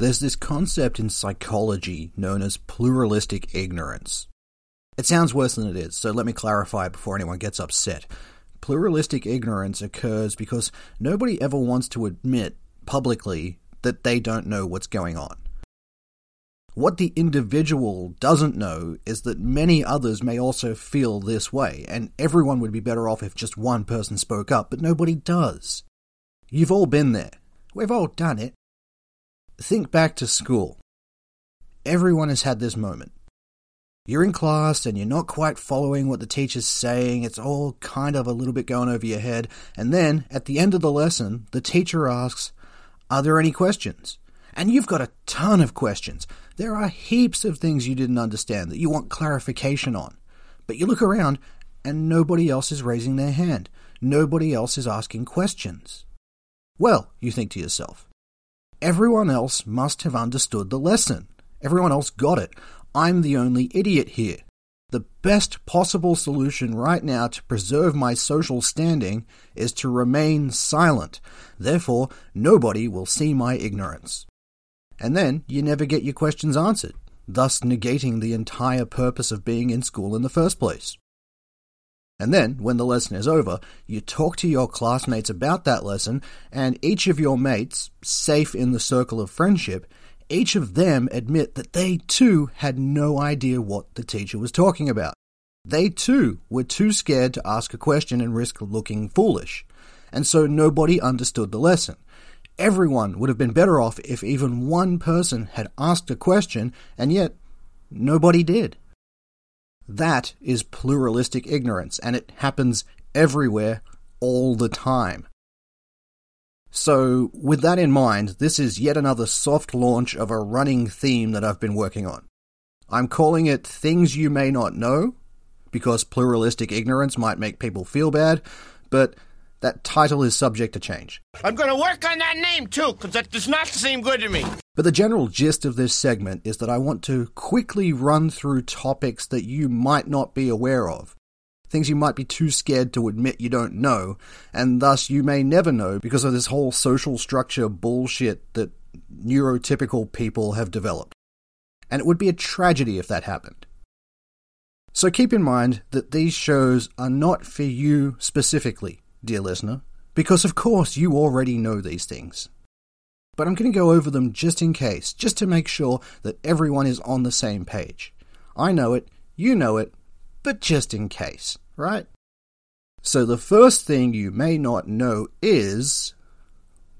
There's this concept in psychology known as pluralistic ignorance. It sounds worse than it is, so let me clarify before anyone gets upset. Pluralistic ignorance occurs because nobody ever wants to admit publicly that they don't know what's going on. What the individual doesn't know is that many others may also feel this way, and everyone would be better off if just one person spoke up, but nobody does. You've all been there. We've all done it. Think back to school. Everyone has had this moment. You're in class and you're not quite following what the teacher's saying, it's all kind of a little bit going over your head, and then, at the end of the lesson, the teacher asks, Are there any questions? And you've got a ton of questions. There are heaps of things you didn't understand that you want clarification on. But you look around and nobody else is raising their hand. Nobody else is asking questions. Well, you think to yourself, everyone else must have understood the lesson. Everyone else got it. I'm the only idiot here. The best possible solution right now to preserve my social standing is to remain silent. Therefore, nobody will see my ignorance and then you never get your questions answered, thus negating the entire purpose of being in school in the first place. And then, when the lesson is over, you talk to your classmates about that lesson, and each of your mates, safe in the circle of friendship, each of them admit that they too had no idea what the teacher was talking about. They too were too scared to ask a question and risk looking foolish. And so nobody understood the lesson. Everyone would have been better off if even one person had asked a question, and yet nobody did. That is pluralistic ignorance, and it happens everywhere all the time. So, with that in mind, this is yet another soft launch of a running theme that I've been working on. I'm calling it Things You May Not Know, because pluralistic ignorance might make people feel bad, but that title is subject to change. I'm going to work on that name too, because that does not seem good to me. But the general gist of this segment is that I want to quickly run through topics that you might not be aware of. Things you might be too scared to admit you don't know, and thus you may never know because of this whole social structure bullshit that neurotypical people have developed. And it would be a tragedy if that happened. So keep in mind that these shows are not for you specifically dear listener, because of course you already know these things. But I'm going to go over them just in case, just to make sure that everyone is on the same page. I know it, you know it, but just in case, right? So the first thing you may not know is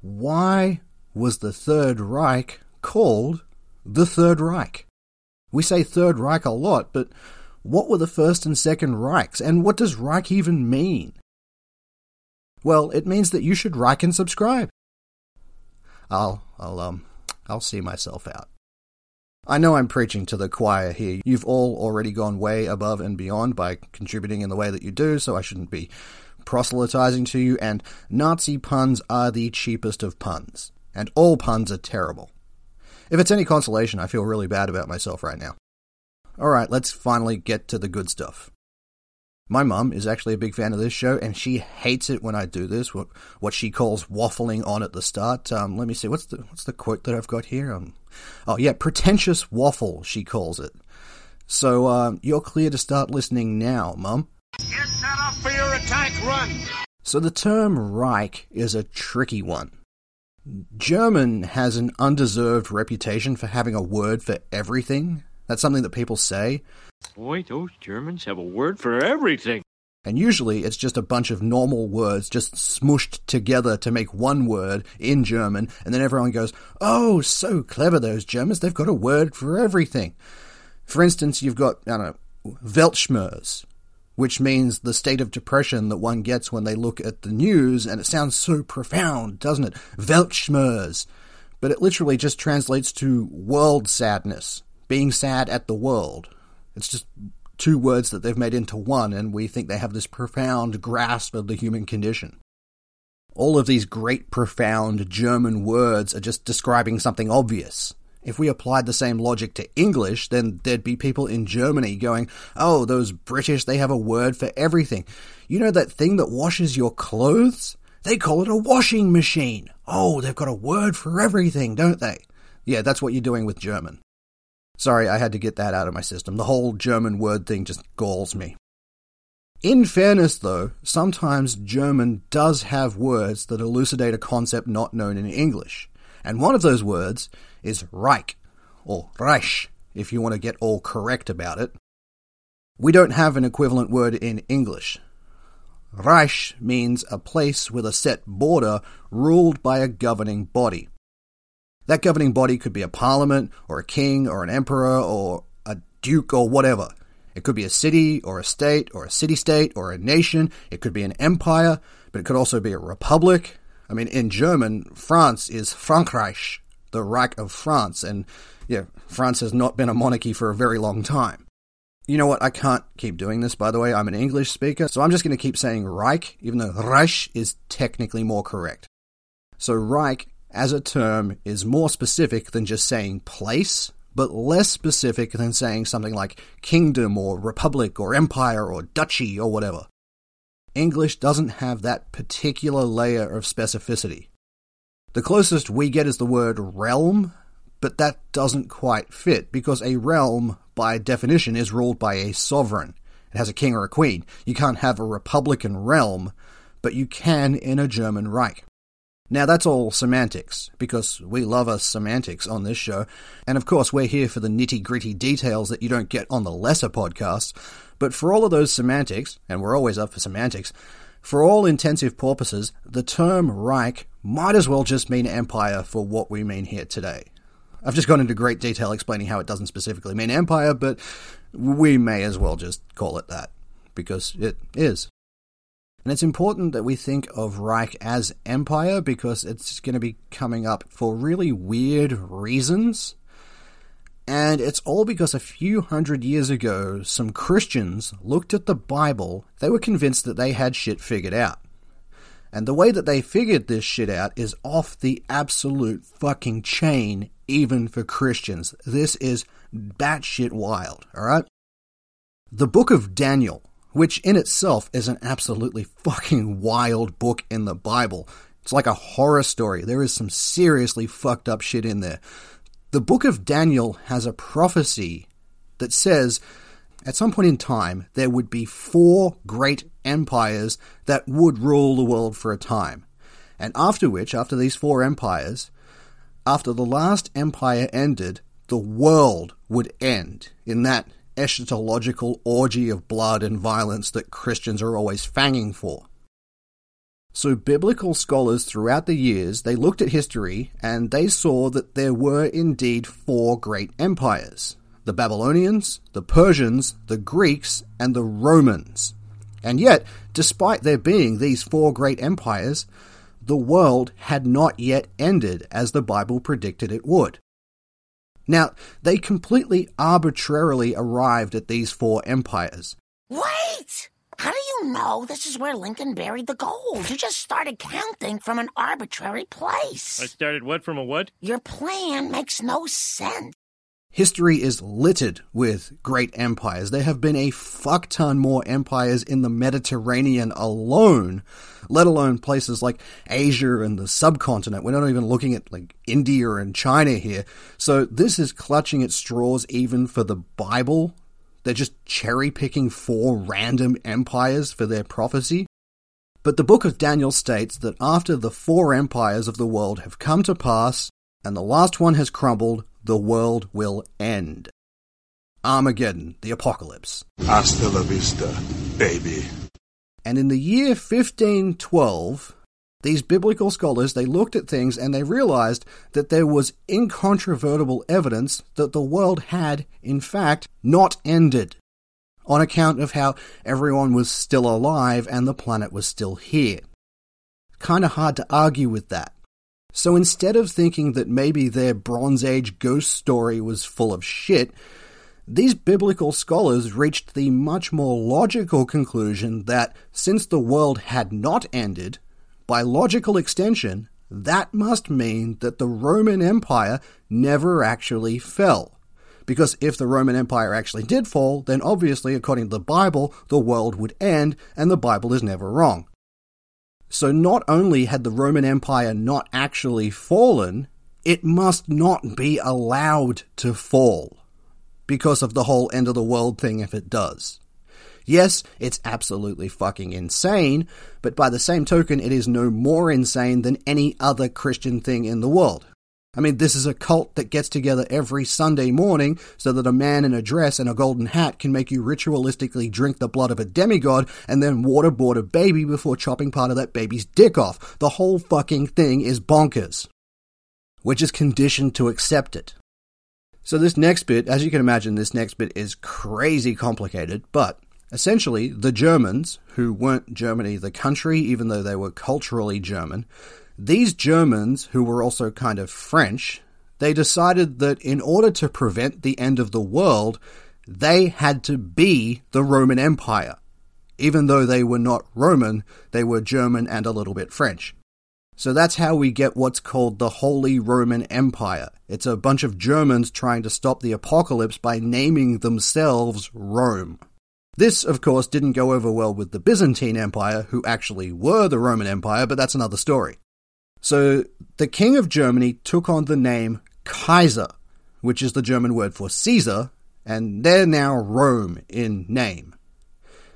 why was the Third Reich called the Third Reich? We say Third Reich a lot, but what were the First and Second Reichs, and what does Reich even mean? Well, it means that you should like and subscribe. I'll, I'll, um, I'll see myself out. I know I'm preaching to the choir here. You've all already gone way above and beyond by contributing in the way that you do, so I shouldn't be proselytizing to you, and Nazi puns are the cheapest of puns. And all puns are terrible. If it's any consolation, I feel really bad about myself right now. Alright, let's finally get to the good stuff. My mum is actually a big fan of this show, and she hates it when I do this. What what she calls waffling on at the start. Um, let me see. What's the what's the quote that I've got here? Um, oh yeah, pretentious waffle. She calls it. So um, you're clear to start listening now, mum. Get set up for your attack run. So the term Reich is a tricky one. German has an undeserved reputation for having a word for everything. That's something that people say. Boy, those Germans have a word for everything. And usually it's just a bunch of normal words just smushed together to make one word in German, and then everyone goes, Oh, so clever, those Germans, they've got a word for everything. For instance, you've got, I don't know, Weltschmerz, which means the state of depression that one gets when they look at the news, and it sounds so profound, doesn't it? Weltschmerz. But it literally just translates to world sadness being sad at the world. It's just two words that they've made into one, and we think they have this profound grasp of the human condition. All of these great, profound German words are just describing something obvious. If we applied the same logic to English, then there'd be people in Germany going, Oh, those British, they have a word for everything. You know that thing that washes your clothes? They call it a washing machine. Oh, they've got a word for everything, don't they? Yeah, that's what you're doing with German. Sorry, I had to get that out of my system. The whole German word thing just galls me. In fairness, though, sometimes German does have words that elucidate a concept not known in English. And one of those words is Reich, or Reich, if you want to get all correct about it. We don't have an equivalent word in English. Reich means a place with a set border ruled by a governing body. That governing body could be a parliament, or a king, or an emperor, or a duke, or whatever. It could be a city, or a state, or a city state, or a nation. It could be an empire, but it could also be a republic. I mean, in German, France is Frankreich, the Reich of France, and yeah, France has not been a monarchy for a very long time. You know what? I can't keep doing this, by the way. I'm an English speaker, so I'm just going to keep saying Reich, even though Reich is technically more correct. So, Reich as a term is more specific than just saying place, but less specific than saying something like kingdom or republic or empire or duchy or whatever. English doesn't have that particular layer of specificity. The closest we get is the word realm, but that doesn't quite fit because a realm, by definition, is ruled by a sovereign. It has a king or a queen. You can't have a republican realm, but you can in a German Reich. Now, that's all semantics, because we love us semantics on this show. And of course, we're here for the nitty gritty details that you don't get on the lesser podcasts. But for all of those semantics, and we're always up for semantics, for all intensive purposes, the term Reich might as well just mean empire for what we mean here today. I've just gone into great detail explaining how it doesn't specifically mean empire, but we may as well just call it that, because it is. And it's important that we think of Reich as empire because it's going to be coming up for really weird reasons. And it's all because a few hundred years ago, some Christians looked at the Bible, they were convinced that they had shit figured out. And the way that they figured this shit out is off the absolute fucking chain, even for Christians. This is batshit wild, alright? The book of Daniel which in itself is an absolutely fucking wild book in the Bible. It's like a horror story. There is some seriously fucked up shit in there. The book of Daniel has a prophecy that says at some point in time there would be four great empires that would rule the world for a time. And after which, after these four empires, after the last empire ended, the world would end in that eschatological orgy of blood and violence that Christians are always fanging for. So biblical scholars throughout the years, they looked at history and they saw that there were indeed four great empires. The Babylonians, the Persians, the Greeks, and the Romans. And yet, despite there being these four great empires, the world had not yet ended as the Bible predicted it would. Now, they completely arbitrarily arrived at these four empires. Wait! How do you know this is where Lincoln buried the gold? You just started counting from an arbitrary place. I started what from a what? Your plan makes no sense. History is littered with great empires. There have been a fuck ton more empires in the Mediterranean alone, let alone places like Asia and the subcontinent. We're not even looking at like India and China here. So this is clutching at straws even for the Bible. They're just cherry picking four random empires for their prophecy. But the book of Daniel states that after the four empires of the world have come to pass, and the last one has crumbled, the world will end. Armageddon, the apocalypse. Hasta la vista, baby. And in the year 1512, these biblical scholars they looked at things and they realized that there was incontrovertible evidence that the world had in fact not ended on account of how everyone was still alive and the planet was still here. Kind of hard to argue with that. So instead of thinking that maybe their Bronze Age ghost story was full of shit, these biblical scholars reached the much more logical conclusion that since the world had not ended, by logical extension, that must mean that the Roman Empire never actually fell. Because if the Roman Empire actually did fall, then obviously, according to the Bible, the world would end, and the Bible is never wrong. So not only had the Roman Empire not actually fallen, it must not be allowed to fall because of the whole end of the world thing if it does. Yes, it's absolutely fucking insane, but by the same token, it is no more insane than any other Christian thing in the world. I mean, this is a cult that gets together every Sunday morning so that a man in a dress and a golden hat can make you ritualistically drink the blood of a demigod and then waterboard a baby before chopping part of that baby's dick off. The whole fucking thing is bonkers. We're just conditioned to accept it. So, this next bit, as you can imagine, this next bit is crazy complicated, but essentially, the Germans, who weren't Germany the country, even though they were culturally German, these Germans, who were also kind of French, they decided that in order to prevent the end of the world, they had to be the Roman Empire. Even though they were not Roman, they were German and a little bit French. So that's how we get what's called the Holy Roman Empire. It's a bunch of Germans trying to stop the apocalypse by naming themselves Rome. This, of course, didn't go over well with the Byzantine Empire, who actually were the Roman Empire, but that's another story. So the king of Germany took on the name Kaiser, which is the German word for Caesar, and they're now Rome in name.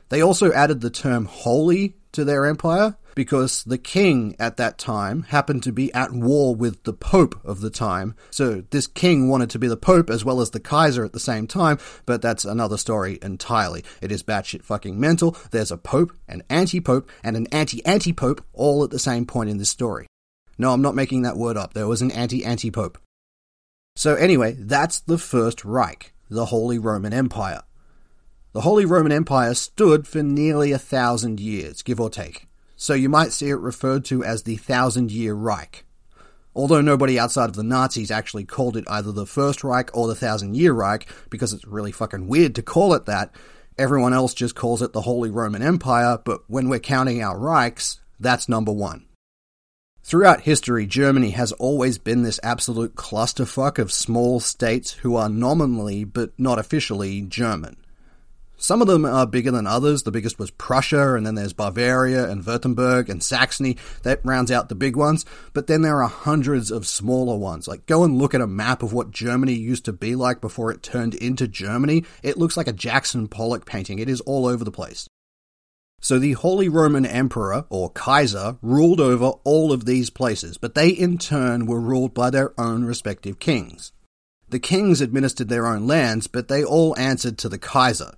They also added the term holy to their empire because the king at that time happened to be at war with the pope of the time. So this king wanted to be the pope as well as the Kaiser at the same time, but that's another story entirely. It is batshit fucking mental. There's a pope, an anti-pope, and an anti-anti-pope all at the same point in this story. No, I'm not making that word up. There was an anti anti pope. So, anyway, that's the First Reich, the Holy Roman Empire. The Holy Roman Empire stood for nearly a thousand years, give or take. So you might see it referred to as the Thousand Year Reich. Although nobody outside of the Nazis actually called it either the First Reich or the Thousand Year Reich, because it's really fucking weird to call it that, everyone else just calls it the Holy Roman Empire, but when we're counting our Reichs, that's number one. Throughout history, Germany has always been this absolute clusterfuck of small states who are nominally, but not officially, German. Some of them are bigger than others. The biggest was Prussia, and then there's Bavaria and Württemberg and Saxony. That rounds out the big ones. But then there are hundreds of smaller ones. Like, go and look at a map of what Germany used to be like before it turned into Germany. It looks like a Jackson Pollock painting. It is all over the place. So the Holy Roman Emperor, or Kaiser, ruled over all of these places, but they in turn were ruled by their own respective kings. The kings administered their own lands, but they all answered to the Kaiser.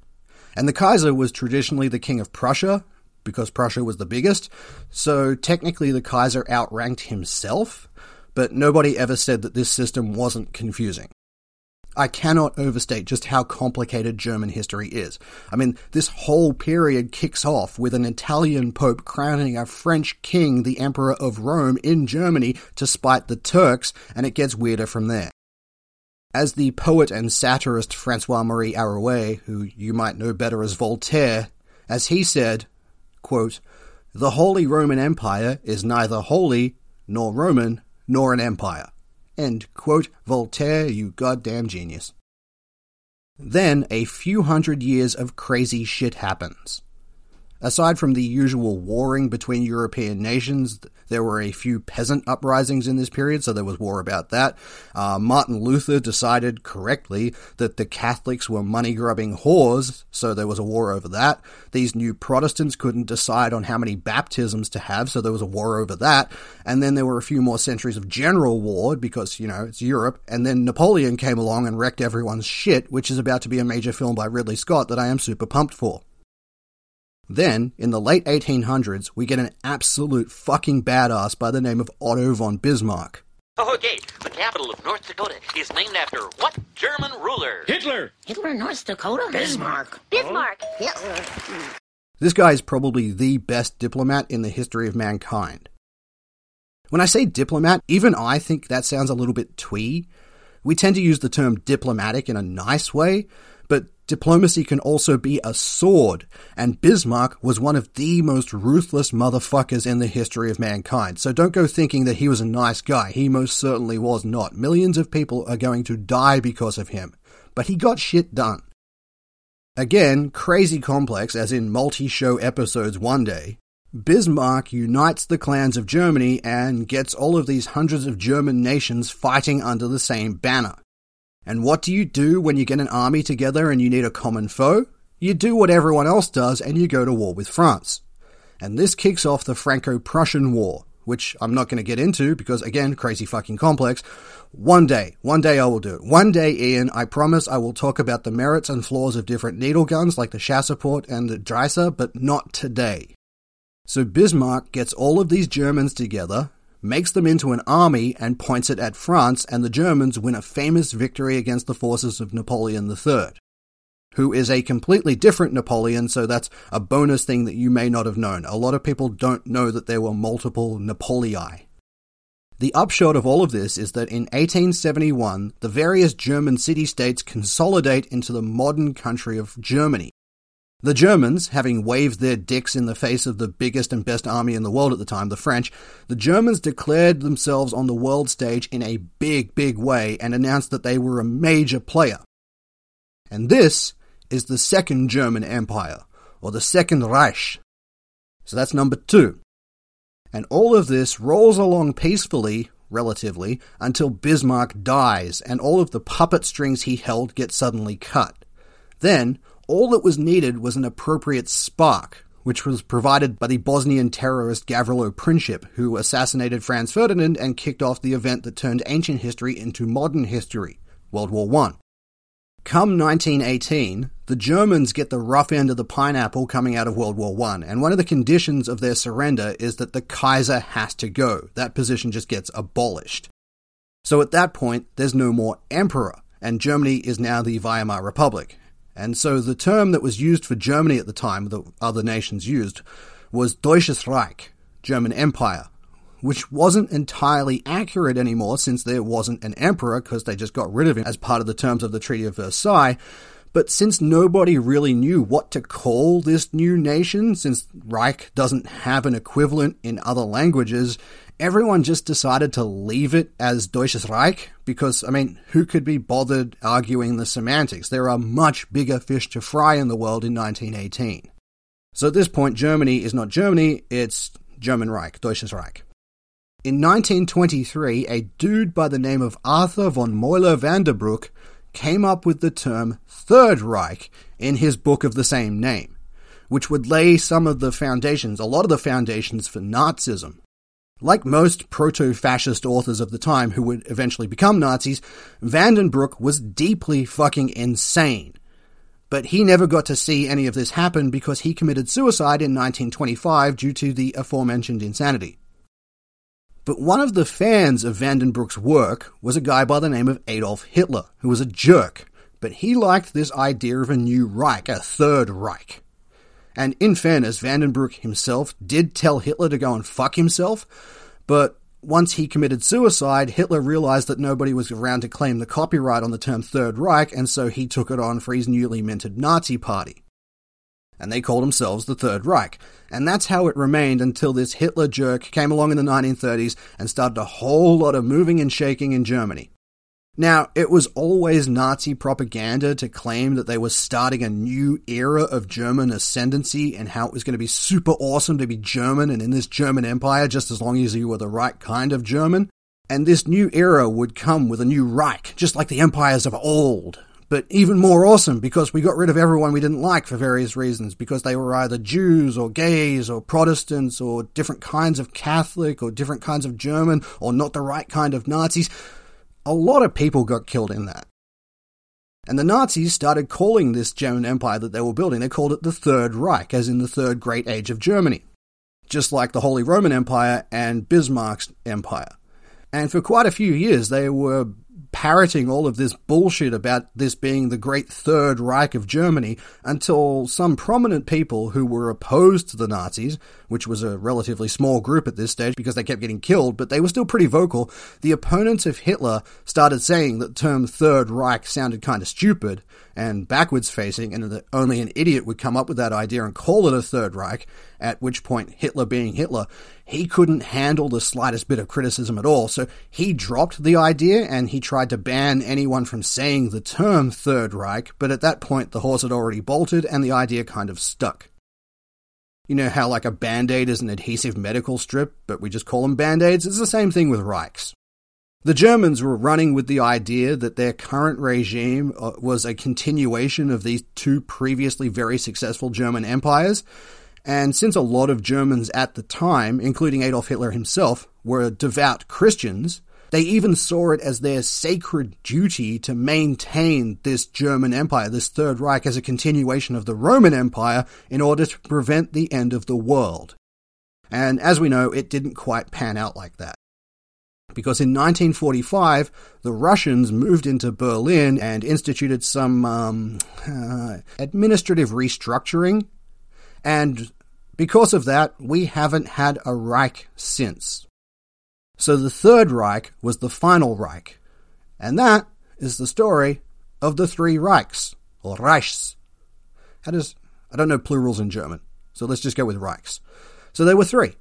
And the Kaiser was traditionally the king of Prussia, because Prussia was the biggest, so technically the Kaiser outranked himself, but nobody ever said that this system wasn't confusing. I cannot overstate just how complicated German history is. I mean, this whole period kicks off with an Italian pope crowning a French king the Emperor of Rome in Germany to spite the Turks, and it gets weirder from there. As the poet and satirist Francois Marie Arouet, who you might know better as Voltaire, as he said, quote, The Holy Roman Empire is neither holy, nor Roman, nor an empire. End quote. Voltaire, you goddamn genius. Then a few hundred years of crazy shit happens. Aside from the usual warring between European nations, there were a few peasant uprisings in this period, so there was war about that. Uh, Martin Luther decided correctly that the Catholics were money grubbing whores, so there was a war over that. These new Protestants couldn't decide on how many baptisms to have, so there was a war over that. And then there were a few more centuries of general war, because, you know, it's Europe. And then Napoleon came along and wrecked everyone's shit, which is about to be a major film by Ridley Scott that I am super pumped for. Then, in the late 1800s, we get an absolute fucking badass by the name of Otto von Bismarck. Okay, the capital of North Dakota is named after what German ruler? Hitler! Hitler North Dakota? Bismarck. Bismarck. Oh. Hitler. This guy is probably the best diplomat in the history of mankind. When I say diplomat, even I think that sounds a little bit twee. We tend to use the term diplomatic in a nice way, but diplomacy can also be a sword, and Bismarck was one of the most ruthless motherfuckers in the history of mankind. So don't go thinking that he was a nice guy. He most certainly was not. Millions of people are going to die because of him. But he got shit done. Again, crazy complex, as in multi show episodes one day. Bismarck unites the clans of Germany and gets all of these hundreds of German nations fighting under the same banner. And what do you do when you get an army together and you need a common foe? You do what everyone else does and you go to war with France. And this kicks off the Franco Prussian War, which I'm not going to get into because, again, crazy fucking complex. One day, one day I will do it. One day, Ian, I promise I will talk about the merits and flaws of different needle guns like the Chassepot and the Dreyse, but not today. So Bismarck gets all of these Germans together, makes them into an army, and points it at France, and the Germans win a famous victory against the forces of Napoleon III, who is a completely different Napoleon, so that's a bonus thing that you may not have known. A lot of people don't know that there were multiple Napoleons. The upshot of all of this is that in 1871, the various German city states consolidate into the modern country of Germany. The Germans, having waved their dicks in the face of the biggest and best army in the world at the time, the French, the Germans declared themselves on the world stage in a big, big way and announced that they were a major player. And this is the Second German Empire, or the Second Reich. So that's number two. And all of this rolls along peacefully, relatively, until Bismarck dies and all of the puppet strings he held get suddenly cut. Then, all that was needed was an appropriate spark, which was provided by the Bosnian terrorist Gavrilo Princip, who assassinated Franz Ferdinand and kicked off the event that turned ancient history into modern history, World War One. Come 1918, the Germans get the rough end of the pineapple coming out of World War One, and one of the conditions of their surrender is that the Kaiser has to go. That position just gets abolished. So at that point, there's no more emperor, and Germany is now the Weimar Republic. And so the term that was used for Germany at the time, that other nations used, was Deutsches Reich, German Empire, which wasn't entirely accurate anymore since there wasn't an emperor because they just got rid of him as part of the terms of the Treaty of Versailles. But since nobody really knew what to call this new nation, since Reich doesn't have an equivalent in other languages, everyone just decided to leave it as Deutsches Reich because, I mean, who could be bothered arguing the semantics? There are much bigger fish to fry in the world in 1918. So at this point, Germany is not Germany, it's German Reich, Deutsches Reich. In 1923, a dude by the name of Arthur von Moeller van den Bruck came up with the term Third Reich in his book of the same name, which would lay some of the foundations, a lot of the foundations for Nazism. Like most proto fascist authors of the time who would eventually become Nazis, van den Bruck was deeply fucking insane. But he never got to see any of this happen because he committed suicide in 1925 due to the aforementioned insanity. But one of the fans of van den Bruck's work was a guy by the name of Adolf Hitler, who was a jerk, but he liked this idea of a new Reich, a third Reich. And in fairness, van den Bruck himself did tell Hitler to go and fuck himself, but once he committed suicide, Hitler realized that nobody was around to claim the copyright on the term Third Reich, and so he took it on for his newly minted Nazi party and they called themselves the Third Reich. And that's how it remained until this Hitler jerk came along in the 1930s and started a whole lot of moving and shaking in Germany. Now, it was always Nazi propaganda to claim that they were starting a new era of German ascendancy and how it was going to be super awesome to be German and in this German empire just as long as you were the right kind of German. And this new era would come with a new Reich, just like the empires of old but even more awesome because we got rid of everyone we didn't like for various reasons because they were either Jews or gays or Protestants or different kinds of Catholic or different kinds of German or not the right kind of Nazis. A lot of people got killed in that. And the Nazis started calling this German empire that they were building, they called it the Third Reich, as in the Third Great Age of Germany. Just like the Holy Roman Empire and Bismarck's empire. And for quite a few years, they were parroting all of this bullshit about this being the great Third Reich of Germany until some prominent people who were opposed to the Nazis, which was a relatively small group at this stage because they kept getting killed, but they were still pretty vocal, the opponents of Hitler started saying that the term Third Reich sounded kind of stupid and backwards facing, and that only an idiot would come up with that idea and call it a Third Reich, at which point Hitler being Hitler, he couldn't handle the slightest bit of criticism at all. So he dropped the idea and he tried to ban anyone from saying the term Third Reich, but at that point the horse had already bolted and the idea kind of stuck. You know how, like, a band aid is an adhesive medical strip, but we just call them band aids? It's the same thing with Reichs. The Germans were running with the idea that their current regime uh, was a continuation of these two previously very successful German empires. And since a lot of Germans at the time, including Adolf Hitler himself, were devout Christians, they even saw it as their sacred duty to maintain this German Empire, this Third Reich, as a continuation of the Roman Empire in order to prevent the end of the world. And as we know, it didn't quite pan out like that because in 1945 the Russians moved into Berlin and instituted some um, uh, administrative restructuring, and because of that, we haven't had a Reich since. So the Third Reich was the final Reich, and that is the story of the three Reichs, or Reichs. How does I don't know plurals in German, so let's just go with Reichs. So there were three: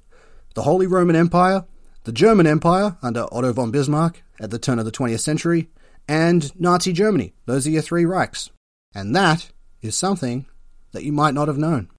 the Holy Roman Empire, the German Empire under Otto von Bismarck at the turn of the 20th century, and Nazi Germany. Those are your three Reichs. And that is something that you might not have known.